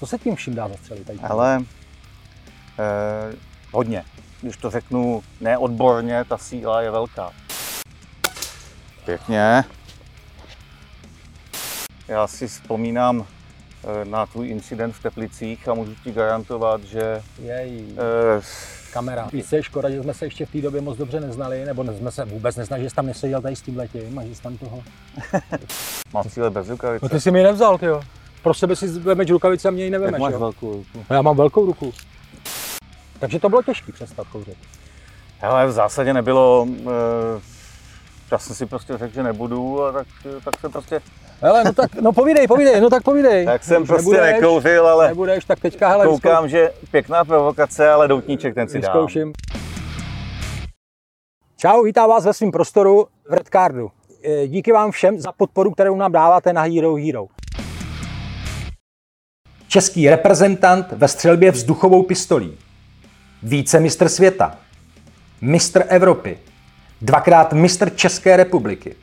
Co se tím vším dá zastřelit? Tady? Ale eh, hodně. Když to řeknu neodborně, ta síla je velká. Pěkně. Já si vzpomínám eh, na tvůj incident v Teplicích a můžu ti garantovat, že Jej, eh, kamera. Víš, je škoda, že jsme se ještě v té době moc dobře neznali, nebo ne- jsme se vůbec neznali, že jsi tam neseděl tady s tím letím a že jsi tam toho... má cíle bez rukavice. No ty si mi nevzal, ty jo. Pro sebe si vemeš rukavice a mě ji Jak nevemeš, máš jo? velkou ruku. No já mám velkou ruku. Takže to bylo těžké přestat kouřit. Hele, v zásadě nebylo, eh, já jsem si prostě řekl, že nebudu a tak, tak jsem prostě, Hele, no tak, no povídej, povídej, no tak povídej. tak jsem Už prostě nebudeš, nekouřil, ale Nebudeš, tak teďka, hele, koukám, že pěkná provokace, ale doutníček ten si dám. vyzkouším. Čau, vítám vás ve svém prostoru v Redcardu. E, Díky vám všem za podporu, kterou nám dáváte na Hero Hero. Český reprezentant ve střelbě vzduchovou pistolí. Více mistr světa. Mistr Evropy. Dvakrát mistr České republiky.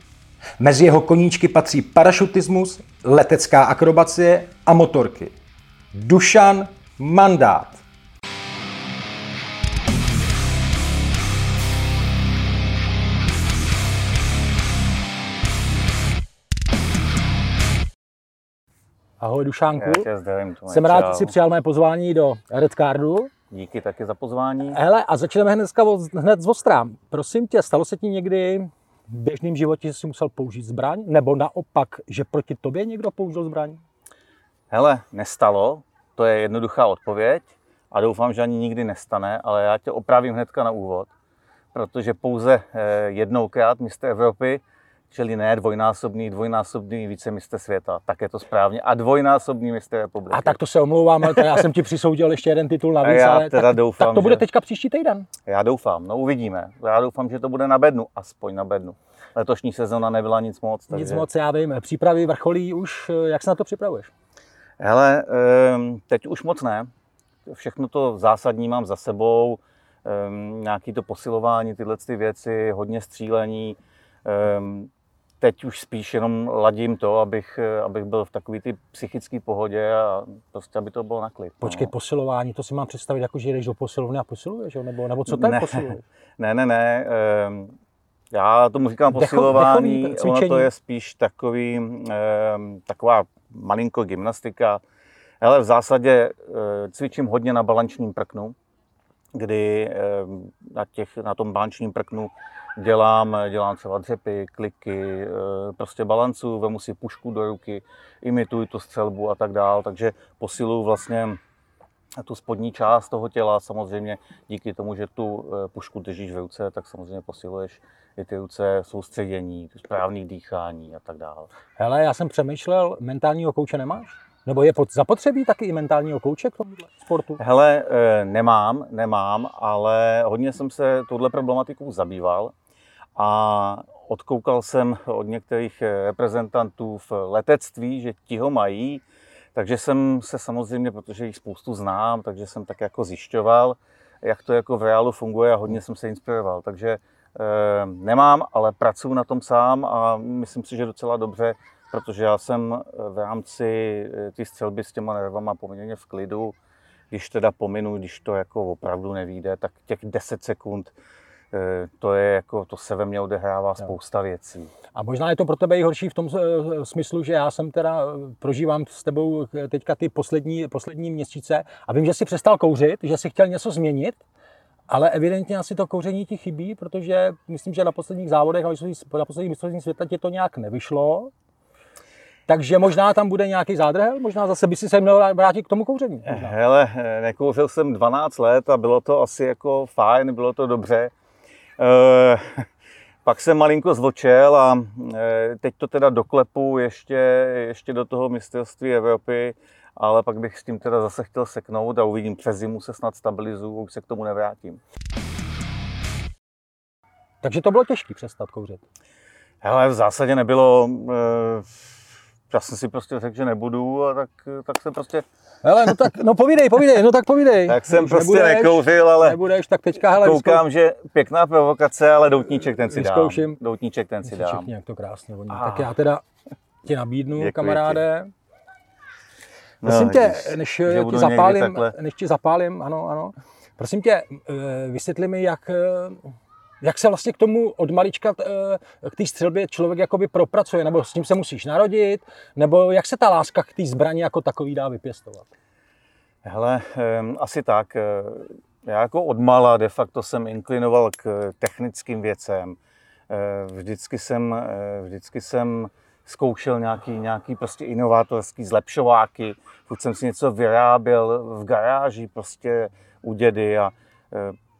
Mezi jeho koníčky patří parašutismus, letecká akrobacie a motorky. Dušan Mandát. Ahoj Dušánku. Já tě zdravím, Tome, Jsem rád, čau. že jsi přijal mé pozvání do Redcardu. Díky taky za pozvání. Hele, a začneme hnedka od- hned z ostra. Prosím tě, stalo se ti někdy v běžném životě, že jsi musel použít zbraň? Nebo naopak, že proti tobě někdo použil zbraň? Hele, nestalo, to je jednoduchá odpověď a doufám, že ani nikdy nestane, ale já tě opravím hnedka na úvod, protože pouze eh, jednoukrát mistr Evropy, čili ne dvojnásobný, dvojnásobný vícemistr světa, tak je to správně, a dvojnásobný mistr republiky. A tak to se omlouvám, ale teda já jsem ti přisoudil ještě jeden titul navíc, já ale teda tak, doufám, tak to bude že- teďka příští týden. Já doufám, no uvidíme. Já doufám, že to bude na bednu, aspoň na bednu. Letošní sezona nebyla nic moc. Takže... Nic moc, já vím. Přípravy vrcholí už, jak se na to připravuješ? Hele, ehm, teď už moc ne. Všechno to zásadní mám za sebou. Ehm, Nějaký to posilování, tyhle ty věci, hodně střílení. Teď už spíš jenom ladím to, abych, eh, abych byl v takové ty psychické pohodě a prostě, aby to bylo na klid. Počkej, no. posilování, to si mám představit, jako že jdeš do posilovny a posiluješ? Nebo, nebo co to je Ne. posiluješ? Ne, ne, ne. ehm, Já tomu říkám Decho- posilování, dechový ono cvičení. to je spíš takový, ehm, taková malinko gymnastika. Ale v zásadě eh, cvičím hodně na balančním prknu, kdy ehm, na, těch, na tom balančním prknu dělám, dělám třeba dřepy, kliky, eh, prostě balancu, vemu si pušku do ruky, imituji tu střelbu a tak dál, takže posiluju vlastně tu spodní část toho těla, samozřejmě díky tomu, že tu eh, pušku držíš v ruce, tak samozřejmě posiluješ i ty ruce, soustředění, správný dýchání a tak dále. Hele, já jsem přemýšlel, mentálního kouče nemáš? Nebo je pod, zapotřebí taky i mentálního kouče k tomuhle sportu? Hele, eh, nemám, nemám, ale hodně jsem se touhle problematikou zabýval a odkoukal jsem od některých eh, reprezentantů v letectví, že ti ho mají, takže jsem se samozřejmě, protože jich spoustu znám, takže jsem tak jako zjišťoval, jak to jako v reálu funguje a hodně jsem se inspiroval. Takže eh, nemám, ale pracuji na tom sám a myslím si, že docela dobře, protože já jsem eh, v rámci té střelby s těma nervama poměrně v klidu, když teda pominu, když to jako opravdu nevíde, tak těch 10 sekund, to je jako, to se ve mně odehrává spousta věcí. A možná je to pro tebe i horší v tom eh, smyslu, že já jsem teda eh, prožívám s tebou eh, teďka ty poslední, poslední měsíce a vím, že jsi přestal kouřit, že jsi chtěl něco změnit, ale evidentně asi to kouření ti chybí, protože myslím, že na posledních závodech a na posledních mistrovství světa ti to nějak nevyšlo. Takže možná tam bude nějaký zádrhel, možná zase by si se měl vrátit k tomu kouření. Možná. Hele, eh, nekouřil jsem 12 let a bylo to asi jako fajn, bylo to dobře. Eh, pak jsem malinko zvočel a eh, teď to teda doklepu ještě, ještě do toho mistrovství Evropy, ale pak bych s tím teda zase chtěl seknout a uvidím, přes zimu se snad stabilizuju, už se k tomu nevrátím. Takže to bylo těžké přestat kouřit. Hele, v zásadě nebylo, eh, já jsem si prostě řekl, že nebudu a tak, tak jsem prostě, Hele, no tak, no povídej, povídej, no tak povídej. tak jsem prostě nebudeš, nekouřil, ale Nebudeš, tak teďka, hele, koukám, že pěkná provokace, ale doutníček ten si dám. Vyzkouším. Doutníček ten si dám. všichni, jak to krásně voní. Ah. Tak já teda ti nabídnu, Děkuji ti. kamaráde. Prosím No, tě, vidíš, než že ti zapálím, než ti zapálím, ano, ano. Prosím tě, eh, vysvětli mi, jak, eh, jak se vlastně k tomu od malička eh, k té střelbě člověk jakoby propracuje, nebo s tím se musíš narodit, nebo jak se ta láska k té zbrani jako takový dá vypěstovat? Hele, asi tak. eh, Já jako od mala de facto jsem inklinoval k technickým věcem. Eh, Vždycky jsem, vždycky jsem zkoušel nějaký, nějaký prostě inovátorský zlepšováky. Furt jsem si něco vyráběl v garáži prostě u dědy a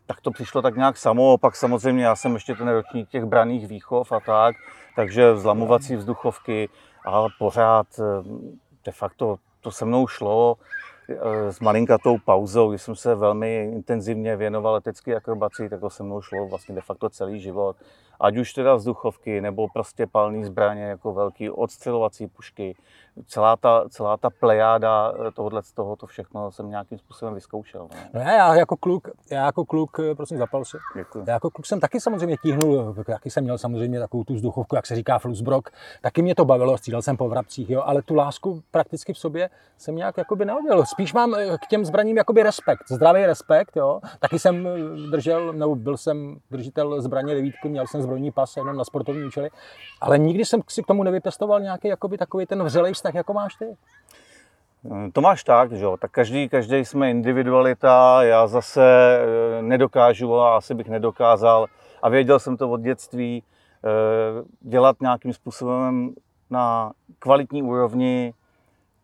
tak to přišlo tak nějak samo. Pak samozřejmě já jsem ještě ten ročník těch braných výchov a tak, takže zlamovací vzduchovky a pořád eh, de facto to se mnou šlo eh, s malinkatou pauzou, když jsem se velmi intenzivně věnoval letecké akrobaci, tak to se mnou šlo vlastně de facto celý život. Ať už teda vzduchovky, nebo prostě palný zbraně, jako velký odstřelovací pušky. Celá ta, celá ta plejáda eh, tohohle z toho, to všechno jsem nějakým způsobem vyzkoušel. No. No já, já jako kluk, já jako kluk, eh, prosím zapal si. Děkuji. Já jako kluk jsem taky samozřejmě tíhnul, taky jsem měl samozřejmě takovou tu vzduchovku, jak se říká flusbrok, taky mě to bavilo, střídal jsem po vrabcích, jo, ale tu lásku prakticky v sobě jsem nějak jakoby neodjel. Spíš mám eh, k těm zbraním jakoby respekt, zdravý respekt, jo. Taky jsem eh, držel, nebo byl jsem držitel zbraně devítky, měl jsem zbrojní pas jenom na sportovní účely, ale nikdy jsem si k tomu nevypěstoval nějaký jakoby takový ten vřelej vztah, jako máš ty. Eh, To máš tak, že jo, tak každý, každý jsme individualita, já zase eh, nedokážu a asi bych nedokázal a věděl jsem to od dětství, eh, dělat nějakým způsobem na kvalitní úrovni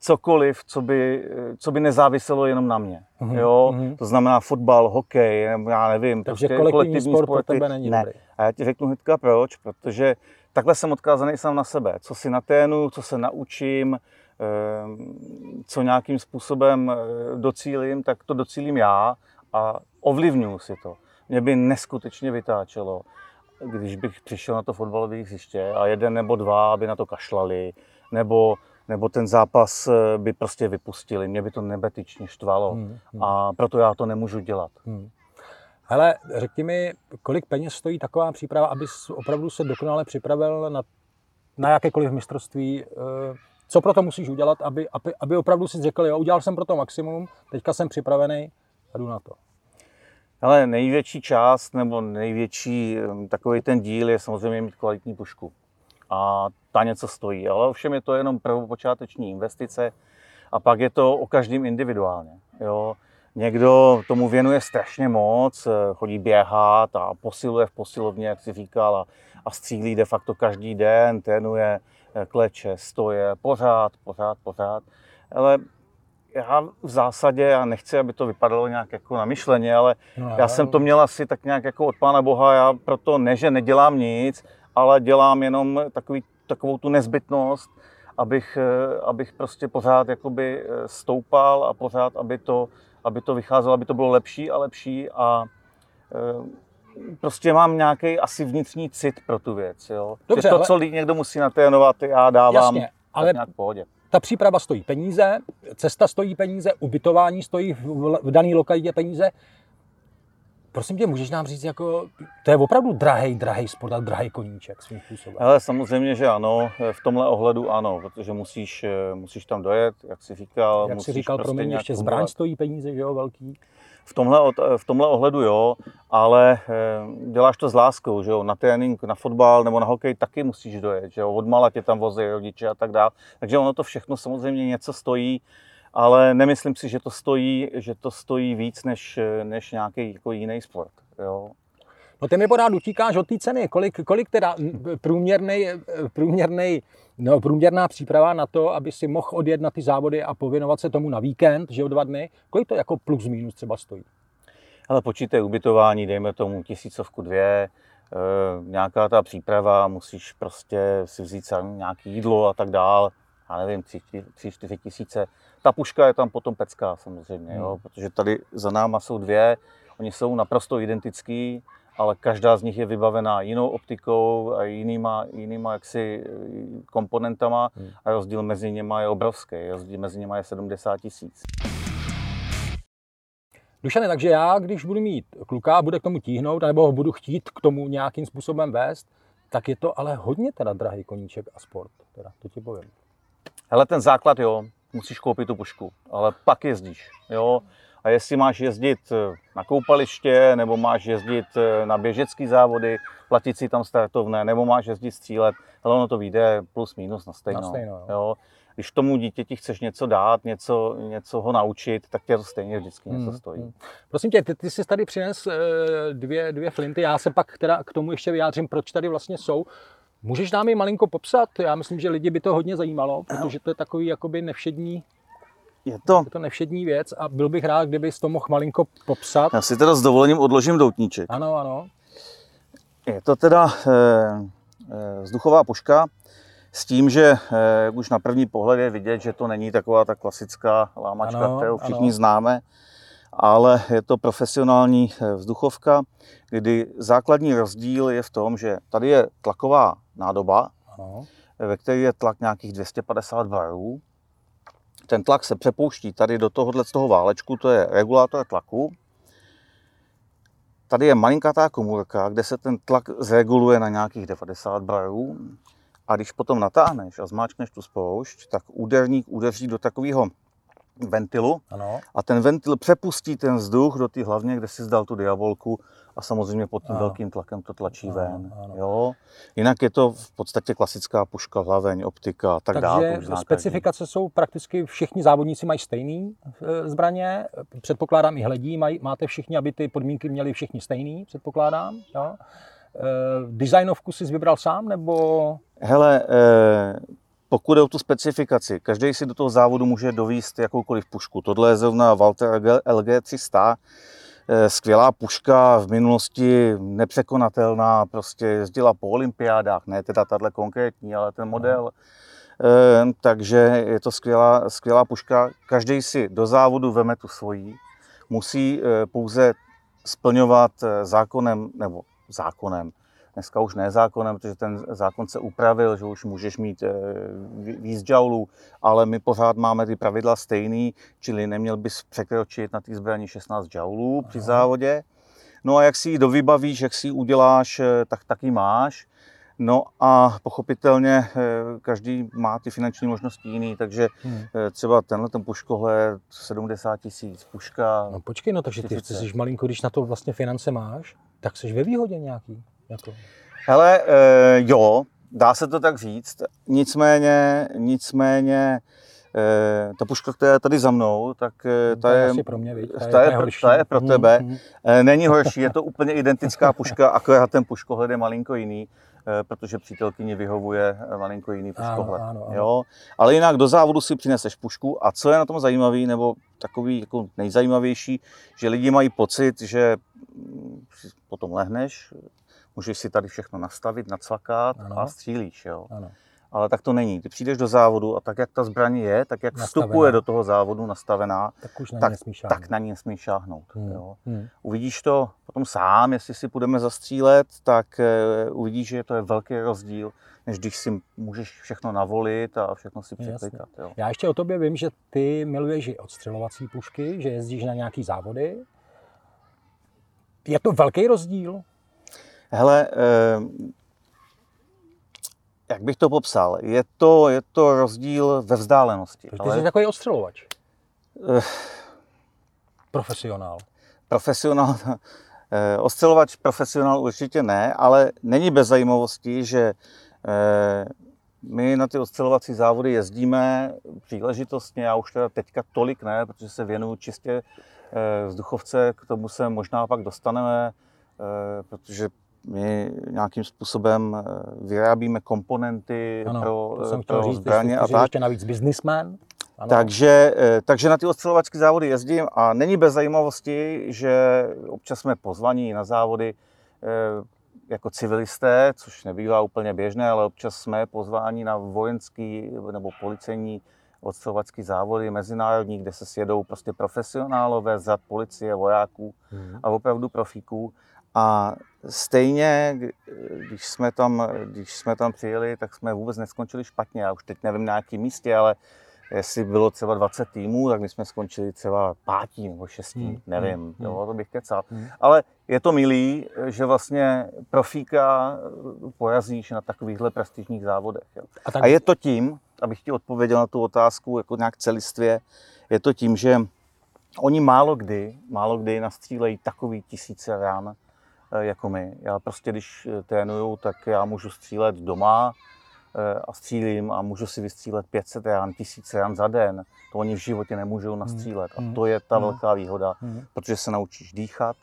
cokoliv, co by, co by nezáviselo jenom na mě. Mhm, Jo? mhm. To znamená fotbal, hokej, já nevím. Takže kolektivní sport pro sporty. tebe není ne. dobrý. A já ti řeknu hnedka proč, protože takhle jsem odkázaný sám na sebe. Co si naténu, co se naučím, ehm, co nějakým způsobem eh, docílím, tak to docílím já a ovlivňuji si to. Mě by neskutečně vytáčelo, když bych přišel na to fotbalové hřiště a jeden nebo dva by na to kašlali, nebo, nebo ten zápas eh, by prostě vypustili. Mě by to nebetyčně štvalo Hmm, hmm. a proto já to nemůžu dělat. Hmm. Hele, řekni mi, kolik peněz stojí taková příprava, abys opravdu se dokonale připravil na, na jakékoliv mistrovství? eh, Co pro to musíš udělat, aby, aby, aby opravdu si řekl, jo, udělal jsem pro to maximum, teďka jsem připravený a jdu na to. Ale největší část nebo největší em, takový ten díl je samozřejmě mít kvalitní pušku. A ta něco stojí, ale ovšem je to jenom prvopočáteční investice a pak je to o každém individuálně. Jo. Někdo tomu věnuje strašně moc, eh, chodí běhat a posiluje v posilovně, jak si říkal, a, a střílí de facto každý den, trénuje, eh, kleče, stoje, pořád, pořád, pořád. Ale já v zásadě, já nechci, aby to vypadalo nějak jako namyšleně, ale No, já jsem to měl asi tak nějak jako od Pána Boha, já proto ne, že nedělám nic, ale dělám jenom takový, takovou tu nezbytnost, abych, eh, abych prostě pořád jakoby stoupal a pořád, aby to, aby to vycházelo, aby to bylo lepší a lepší a eh, prostě mám nějaký asi vnitřní cit pro tu věc. Jo? Dobře, že to, ale- co lidi někdo musí natrénovat, já dávám Jasně, ale... nějak v pohodě. ta příprava stojí peníze, cesta stojí peníze, ubytování stojí v, v dané lokalitě peníze. Prosím tě, můžeš nám říct, jako, to je opravdu drahý, drahý sport a drahý koníček svým způsobem. Ale samozřejmě, že ano, v tomhle ohledu ano, protože musíš, eh, musíš tam dojet, jak jsi říkal. Jak musíš jsi říkal, prostě pro mě nějak ještě zbraň stojí peníze, že jo, velký. V tomhle, od- v tomhle ohledu jo, ale eh, děláš to s láskou, že jo, na trénink, na fotbal nebo na hokej taky musíš dojet, že jo, od mala tě tam vozí rodiče a tak dále. Takže ono to všechno samozřejmě něco stojí, ale nemyslím si, že to stojí, že to stojí víc než, eh, než nějaký jako jiný sport, jo. No ty mi pořád utíkáš od té ceny. Kolik, kolik teda průměrný, průměrný, no, průměrná příprava na to, aby si mohl odjet na ty závody a pověnovat se tomu na víkend, že jo, dva dny, kolik to jako plus minus třeba stojí? Ale počítej ubytování, dejme tomu tisícovku dvě, e, nějaká ta příprava, musíš prostě si vzít nějaké jídlo a tak dál, já nevím, tři, čty- tři, čtyři tisíce. Ta puška je tam potom pecká samozřejmě, jo, Hmm. protože tady za náma jsou dvě, oni jsou naprosto identický, ale každá z nich je vybavená jinou optikou a jinýma, jinýma jaksi e, komponentama Hmm. a rozdíl mezi nimi je obrovský, rozdíl mezi nimi je 70 tisíc. Dušane, takže já, když budu mít kluka a bude k tomu tíhnout, nebo ho budu chtít k tomu nějakým způsobem vést, tak je to ale hodně teda drahý koníček a sport, teda, to ti povím. Hele, ten základ jo, musíš koupit tu pušku, ale pak jezdíš. Jo? A jestli máš jezdit eh, na koupaliště, nebo máš jezdit eh, na běžecké závody, platit si tam startovné, nebo máš jezdit střílet, ale ono to vyjde plus minus na stejno. Na stejno, jo. jo? Když tomu dítěti chceš něco dát, něco, něco ho naučit, tak tě to stejně vždycky něco Hmm, stojí. hmm. Prosím tě, ty, ty jsi tady přines eh, dvě, dvě flinty, já se pak teda k tomu ještě vyjádřím, proč tady vlastně jsou. Můžeš nám je malinko popsat? Já myslím, že lidi by to hodně zajímalo, protože to je takový jakoby nevšední, Je to, je to nevšední věc a byl bych rád, kdybys to mohl malinko popsat. já si teda s dovolením odložím doutníček. Ano, ano. Je to teda eh, eh, vzduchová puška s tím, že jak už na první pohled je vidět, že to není taková ta klasická lámačka, Ano, kterou všichni ano. známe, ale je to profesionální vzduchovka, kdy základní rozdíl je v tom, že tady je tlaková nádoba, ano. ve které je tlak nějakých 250 barů. Ten tlak se přepouští tady do tohohle z toho válečku, to je regulátor tlaku. Tady je malinkatá komůrka, kde se ten tlak zreguluje na nějakých 90 barů. A když potom natáhneš a zmáčkneš tu spoušť, tak úderník udeří do takového ventilu ano. a ten ventil přepustí ten vzduch do té hlavně, kde si zdal tu diabolku a samozřejmě pod tím Ano. velkým tlakem to tlačí Ano, ven. ano. Jo? Jinak je to v podstatě klasická puška, hlaveň, optika a tak dále. Takže zná každý. specifikace jsou prakticky všichni závodníci mají stejný eh, zbraně. Předpokládám i hledí, mají, máte všichni, aby ty podmínky měli všichni stejný, předpokládám. Jo? Eh, Designovku jsi vybral sám, nebo Hele, eh, pokud jde o tu specifikaci, každý si do toho závodu může dovíst jakoukoliv pušku. Tohle je zrovna Walter LG 300, eh, skvělá puška, v minulosti nepřekonatelná, prostě jezdila po olympiádách, ne teda tahle konkrétní, ale ten model. Eh, Takže je to skvělá, skvělá puška. Každý si do závodu veme tu svojí. Musí eh, pouze splňovat zákonem, nebo zákonem, dneska už ne zákonem, protože ten zákon se upravil, že už můžeš mít eh, ví- víc džaulů, ale my pořád máme ty pravidla stejný, čili neměl bys překročit na té zbraní 16 džaulů při závodě. No a jak si ji dovybavíš, jak si ji uděláš, eh, tak taky máš. No a pochopitelně eh, každý má ty finanční možnosti jiný, takže Hmm. třeba tenhle ten puškohled 70 tisíc, puška, No počkej, no takže ty, ty 40. jsi malinko, když na to vlastně finance máš, tak jsi ve výhodě nějaký. Jako. Hele, e, jo, dá se to tak říct. Nicméně, nicméně e, ta puška, která je tady za mnou, tak e, To ta je, asi pro mě? Ta je- ta ta je, je pro- ta je pro tebe. mhm. E, není horší, je to úplně identická puška, akorát ten puškohled je malinko jiný, e, protože přítelkyni vyhovuje malinko jiný Ano, puškohled. ano, ano. Jo? Ale jinak do závodu si přineseš pušku a co je na tom zajímavé, nebo takový jako nejzajímavější, že lidi mají pocit, že potom lehneš, můžeš si tady všechno nastavit, nacvakat Ano. a střílíš. Jo? Ano. Ale tak to není. Ty přijdeš do závodu a tak, jak ta zbraň je, tak jak Nastavená. vstupuje do toho závodu nastavená, Tak už na Tak- tak na ní nesmíš šáhnout. Hmm. Jo? Hmm. Uvidíš to potom sám, jestli si půjdeme zastřílet, tak eh, uvidíš, že to je velký rozdíl, než když si můžeš všechno navolit a všechno si Jasně. překlikat. Jo. Já ještě o tobě vím, že ty miluješ i odstřelovací pušky, že jezdíš na nějaký závody. Je to velký rozdíl? Hele, eh, jak bych to popsal? Je to, je to rozdíl ve vzdálenosti. Protože ty jsi Ale takový odstřelovač. Eh. Profesionál. profesionál, eh, ostřelovač profesionál určitě ne, ale není bez zajímavosti, že eh, my na ty ostřelovací závody jezdíme příležitostně, já už teda teďka tolik ne, protože se věnuju čistě eh, vzduchovce, k tomu se možná pak dostaneme, eh, protože my nějakým způsobem eh, vyrábíme komponenty Ano, pro, eh, pro říct, zbraně a tak. ještě navíc businessman. Ano. Takže, eh, takže na ty ostřelovačské závody jezdím a není bez zajímavosti, že občas jsme pozvaní na závody jako civilisté, což nebývá úplně běžné, ale občas jsme pozváni na vojenský nebo policejní odstřelovačské závody mezinárodní, kde se sjedou prostě profesionálové z policie, vojáků Hmm. a opravdu profíků. A stejně, když jsme, tam, když jsme tam přijeli, tak jsme vůbec neskončili špatně. Já už teď nevím na jakém místě, ale jestli bylo třeba 20 týmů, tak my jsme skončili třeba pátí nebo šestí, Hmm, nevím, hmm, jo, to bych kecal. Hmm. Ale je to milý, že vlastně profíka pojazíš na takovýchhle prestižních závodech. Jo. A tak A je to tím, abych ti odpověděl na tu otázku jako nějak celistvě, je to tím, že oni málo kdy, málo kdy nastřílejí takový tisíce rán eh, jako my. Já prostě, když eh, trénuju, tak já můžu střílet doma eh, a střílím a můžu si vystřílet 500 rán, 1000 rán za den. To oni v životě nemůžou nastřílet. A Hmm. to je ta Hmm. velká výhoda, Hmm. protože se naučíš dýchat,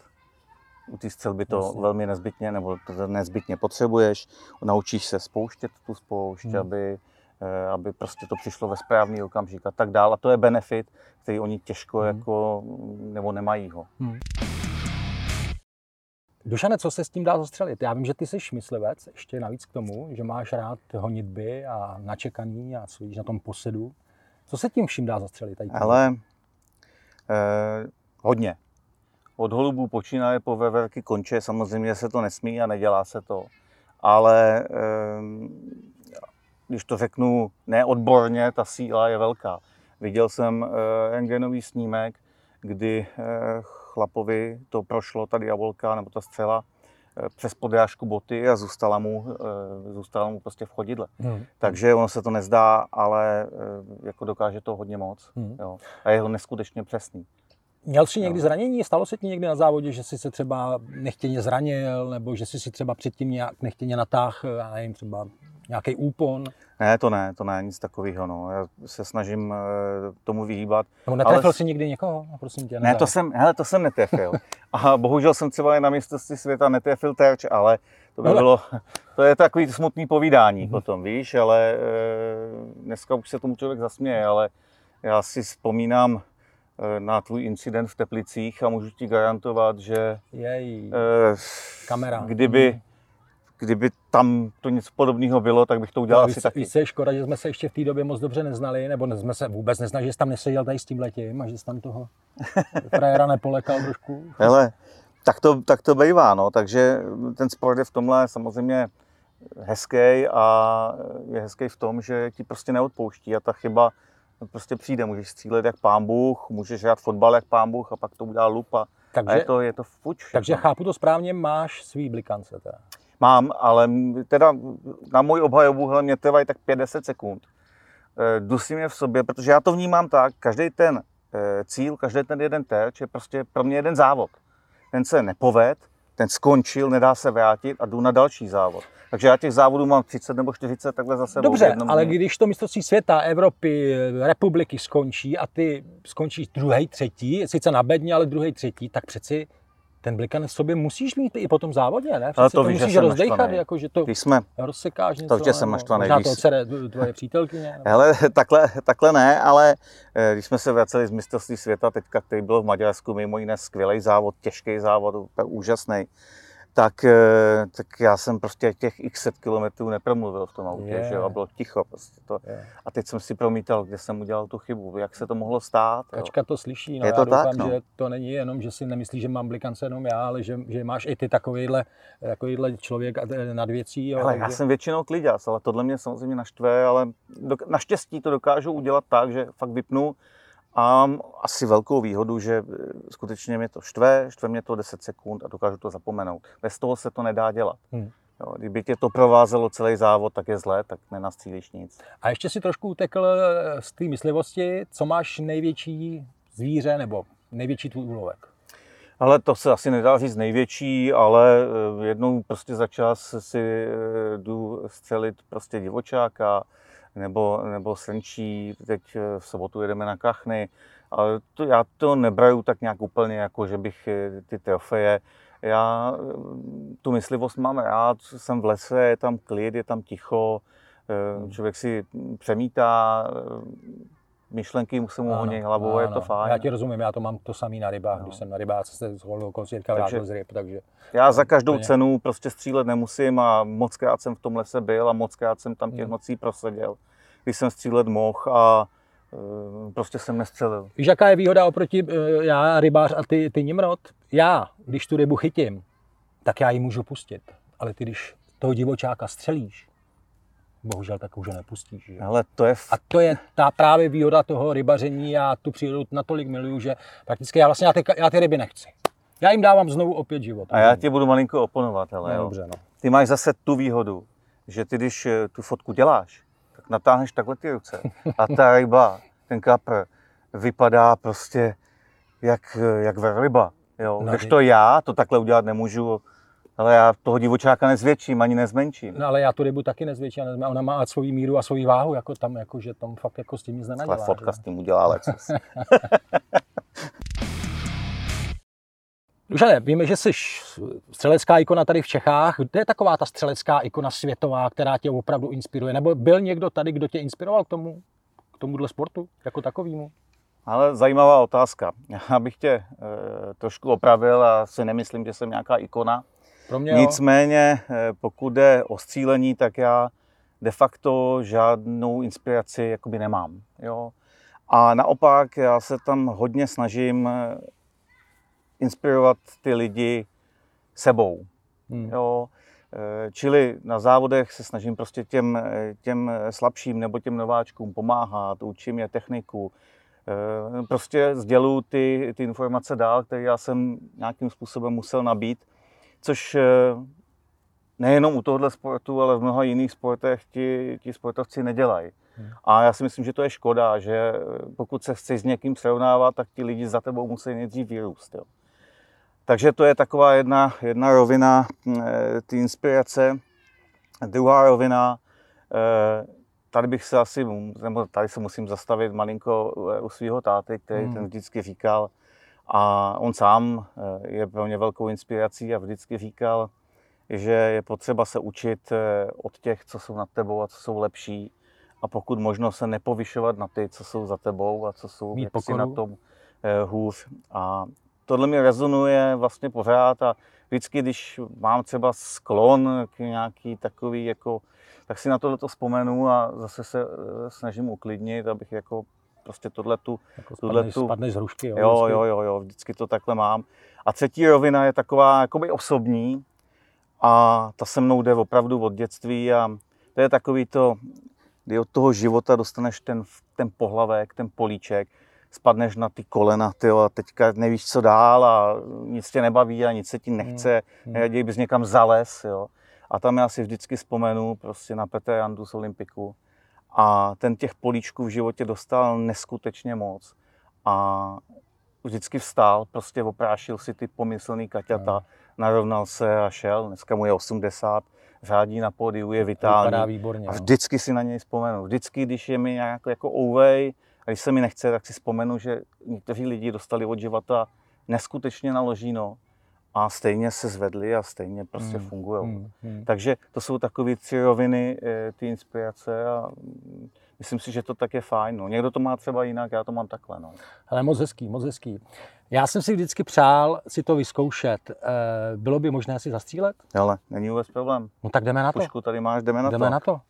u té střelby to Jasně. velmi nezbytně, nebo to nezbytně potřebuješ. Naučíš se spouštět tu spoušť, Hmm. aby, eh, aby prostě to přišlo ve správný okamžik a tak dál. A to je benefit, který oni těžko Hmm. jako, nebo nemají ho. Dušane, co se s tím dá zastřelit? Já vím, že ty jsi myslivec, ještě navíc k tomu, že máš rád honitby a načekaný a stojíš na tom posedu. Co se tím vším dá zastřelit? Tady? Ale eh, hodně. Od holubů počínaje po veverky konče, samozřejmě se to nesmí a nedělá se to. Ale eh, když to řeknu neodborně, ta síla je velká. Viděl jsem eh, rengenový snímek, kdy eh, chlapovi to prošlo, ta diabolka nebo ta střela, eh, přes podrážku boty a zůstala mu, eh, zůstala mu prostě v chodidle. Hmm. Takže ono se to nezdá, ale jako dokáže to hodně moc. Hmm. Jo. A je to neskutečně přesný. Měl jsi někdy No. zranění? Stalo se ti někdy na závodě, že jsi se třeba nechtěně zranil, nebo že jsi si třeba předtím nějak nechtěně natáhl, já nevím, třeba nějaký úpon, Ne, to ne, to ne, nic takového. No. Já se snažím eh, tomu vyhýbat. nebo netrefil Ale- jsi někdy někoho, No, prosím tě? Ne, to jsem, hele, to jsem netrefil. A bohužel jsem třeba i na mistrovství světa netrefil terč, ale to by Ale- bylo, to je takový smutný povídání Mhm. potom, víš, ale e, dneska už se tomu člověk zasměje, ale já si vzpomínám e, na tvůj incident v Teplicích a můžu ti garantovat, že Jej, e, kamera. kdyby, Mhm. Kdyby tam to něco podobného bylo, tak bych to udělal Ale asi taky. víš, co je škoda, že jsme se ještě v té době moc dobře neznali, nebo ne- jsme se vůbec neznali, že jsi tam neseděl tady s tím letím a že jsi tam toho frajera nepolekal trošku. Hele, tak to, tak to bývá, no. takže ten sport je v tomhle samozřejmě hezký a je hezký v tom, že ti prostě neodpouští a ta chyba prostě přijde. Můžeš střílet jak pán Bůh, můžeš hrát fotbal jak pán Bůh a pak to udělá lupa. A Takže, je to, je to fuč. takže chápu to správně, máš svý blikance teda. Mám, ale teda na můj obhajobu hele, mě trvají tak 50 sekund. Eh, Dusím je v sobě, protože já to vnímám tak, každý ten eh, cíl, každý ten jeden terč je prostě pro mě jeden závod. Ten se nepoved, ten skončil, nedá se vrátit a jdu na další závod. Takže já těch závodů mám 30 nebo 40 takhle za sebou. Dobře, jednom ale dni. když to mistrovství světa, Evropy, republiky skončí a ty skončíš druhý, třetí, sice na bedně, ale druhý, třetí, tak přeci ten blikan v sobě musíš mít i po tom závodě, ne? Přeci Ale to, to víš, že musíš jsem rozdejchat, jako, že to Když jsme, rozsekáš něco. že jsem nebo naštvaný, Možná to ocere tvoje přítelkyně. nebo- hele, takhle, takhle ne, ale eh, když jsme se vraceli z mistrovství světa teďka, který byl v Maďarsku, mimo jiné skvělý závod, těžký závod, úžasný, tak, eh, tak já jsem prostě těch x set kilometrů nepromluvil v tom autě, Je. že jo, a bylo ticho. Prostě to. Je. A teď jsem si promítal, kde jsem udělal tu chybu, jak se to mohlo stát. jo. Kačka to slyší, no Je já to doufám, tak, no. že to není jenom, že si nemyslíš, že mám blikance jenom já, ale že, že máš i ty takovýhle, takovýhle člověk eh, nad věcí. Jo, Ale já že- jsem většinou kliděs, ale tohle mě samozřejmě naštve, ale dok- naštěstí to dokážu udělat tak, že fakt vypnu a mám asi velkou výhodu, že eh, skutečně mě to štve, štve mě to 10 sekund a dokážu to zapomenout. Bez toho se to nedá dělat. Hmm. Jo, kdyby tě to provázelo celý závod, tak je zlé, tak nenastřílíš nic. A ještě si trošku utekl eh, z té myslivosti, co máš největší zvíře nebo největší tvůj úlovek? Ale to se asi nedá říct největší, ale eh, jednou prostě za čas si jdu střelit prostě divočáka nebo, nebo srnčí. Teď eh, v sobotu jedeme na kachny. Ale to, já to nebraju tak nějak úplně, jako že bych eh, ty trofeje. Já eh, tu myslivost mám rád, jsem v lese, je tam klid, je tam ticho, eh, člověk si přemítá, myšlenky mu se mu honí hlavou, je to fajn. Já ti rozumím, já to mám to samý na rybách, No. když jsem na rybáce se z holou koncírka Takže- vrátil z ryb, takže Já za každou Úplně. cenu prostě střílet nemusím a moc krát jsem v tom lese byl a moc krát jsem tam těch Hmm. nocí proseděl, když jsem střílet mohl a e, prostě jsem nestřelil. Víš, jaká je výhoda oproti eh, já, rybář a ty, ty nimrod? Já, když tu rybu chytím, tak já ji můžu pustit. Ale ty, když toho divočáka střelíš, bohužel tak už ho nepustíš. Že? Ale to je... A to je ta právě výhoda toho rybaření. Já tu přírodu natolik miluju, že prakticky já vlastně já ty, já ty ryby nechci. Já jim dávám znovu opět život. A já ti budu malinko oponovat, ale no, jo. dobře, no. Ty máš zase tu výhodu, že ty, když eh, tu fotku děláš, tak natáhneš takhle ty ruce a ta ryba, ten kapr, vypadá prostě jak, eh, jak velryba. Jo. No, Když to já to takhle udělat nemůžu, ale já toho divočáka nezvětším, ani nezmenším. No, ale já tu rybu taky nezvětším, ale ona má svoji míru a svoji váhu, jako tam, jako, že tam fakt jako s tím nic nenadělá. fotka že? s tím udělá lecos. Dušane, víme, že jsi střelecká ikona tady v Čechách. Kde je taková ta střelecká ikona světová, která tě opravdu inspiruje? Nebo byl někdo tady, kdo tě inspiroval k tomu, k tomuhle sportu jako takovému? Ale zajímavá otázka. Já bych tě e, trošku opravil a si nemyslím, že jsem nějaká ikona. Pro mě jo. Nicméně, eh, pokud jde o střílení, tak já de facto žádnou inspiraci jakoby nemám. Jo? A naopak já se tam hodně snažím eh, inspirovat ty lidi sebou. Hmm. Jo? Eh, Čili na závodech se snažím prostě těm, těm slabším nebo těm nováčkům pomáhat, učím je techniku. Prostě sděluju ty, ty informace dál, které já jsem nějakým způsobem musel nabít, což eh, nejenom u tohohle sportu, ale v mnoha jiných sportech ti, ti sportovci nedělají. Hmm. A já si myslím, že to je škoda, že eh, pokud se chceš s někým srovnávat, tak ti lidi za tebou musí nejdřív vyrůst. Jo. Takže to je taková jedna, jedna rovina eh, ty inspirace. Druhá rovina, tady bych se asi, nebo tady se musím zastavit malinko u svého táty, který Hmm. ten vždycky říkal, a on sám eh, je pro mě velkou inspirací a vždycky říkal, že je potřeba se učit eh, od těch, co jsou nad tebou a co jsou lepší a pokud možno se nepovyšovat na ty, co jsou za tebou a co jsou Mít jaksi na tom eh, hůř. A tohle mi rezonuje vlastně pořád a vždycky, když mám třeba sklon k nějaký takový, jako, tak si na tohle to vzpomenu a zase se snažím uklidnit, abych jako prostě tohle tu Jako spadneš, tu- spadneš z hrušky. Jo, Jo, vždycky. jo, jo, jo, vždycky to takhle mám. A třetí rovina je taková jakoby osobní a ta se mnou jde opravdu od dětství a to je takový to, kdy od toho života dostaneš ten, ten pohlavek, ten políček, spadneš na ty kolena, tyjo, a teďka nevíš, co dál a nic tě nebaví a nic se ti nechce, hmm. raději bys někam zales, jo. A tam já si vždycky vzpomenu prostě na Petra Jandu z Olympiku. A ten těch políčků v životě dostal neskutečně moc. A vždycky vstál, prostě oprášil si ty pomyslný kaťata, No. narovnal se a šel. Dneska mu je 80, řádí na pódiu, je Vypadá vitální. výborně. A no. vždycky si na něj vzpomenu. Vždycky, když je mi nějak jako ouvej, a když se mi nechce, tak si vzpomenu, že někteří lidi dostali od života neskutečně naložíno a stejně se zvedli a stejně prostě Hmm, fungují. Hmm, hmm. Takže to jsou takové tři roviny, eh, ty inspirace a mm, myslím si, že to tak je fajn. No. Někdo to má třeba jinak, já to mám takhle. No. Ale moc hezký, moc hezký. Já jsem si vždycky přál si to vyzkoušet. Eh, Bylo by možné si zastřílet? Ale není vůbec problém. No tak jdeme na to. Pušku tady máš, jdeme na jdeme to. na to.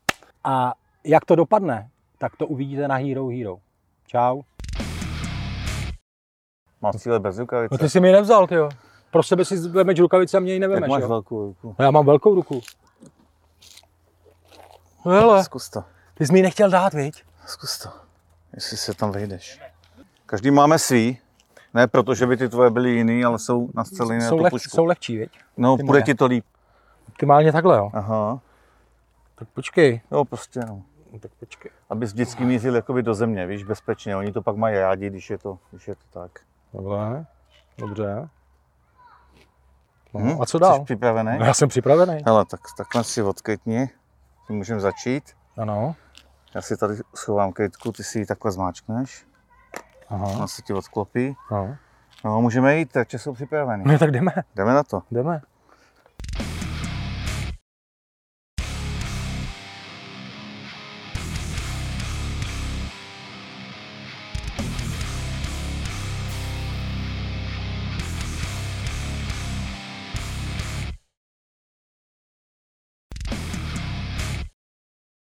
A jak to dopadne, tak to uvidíte na Hero Hero. Čau. Mám cíle bez rukavice. No ty jsi mi nevzal, ty jo. Pro sebe si vezmeš rukavice a mě ji tak nevemeš, máš jo? velkou ruku. No já mám velkou ruku. No hele, Zkus to. ty jsi mi nechtěl dát, viď? Zkus to. Jestli se tam vejdeš. Každý máme svý. Ne proto, že by ty tvoje byly jiný, ale jsou na Jsou, tu leh, pušku. jsou lehčí, viď? No, ty bude ti to líp. Optimálně takhle, jo. Aha. Tak počkej. Jo, prostě no. No, tak počkej. Abys vždycky mířil jakoby do země, víš, bezpečně. Oni to pak mají rádi, když je to, když je to tak. Takhle. Dobře. No, Hm? a co dál? Jsi připravený? No, já jsem připravený. Hele, tak takhle si odkytni. Tím můžeme začít. Ano. Já si tady schovám krytku, ty si ji takhle zmáčkneš. Aha. Ona se ti odklopí. No. No, můžeme jít, takže jsou připraveni. no tak jdeme. Jdeme na to. Jdeme.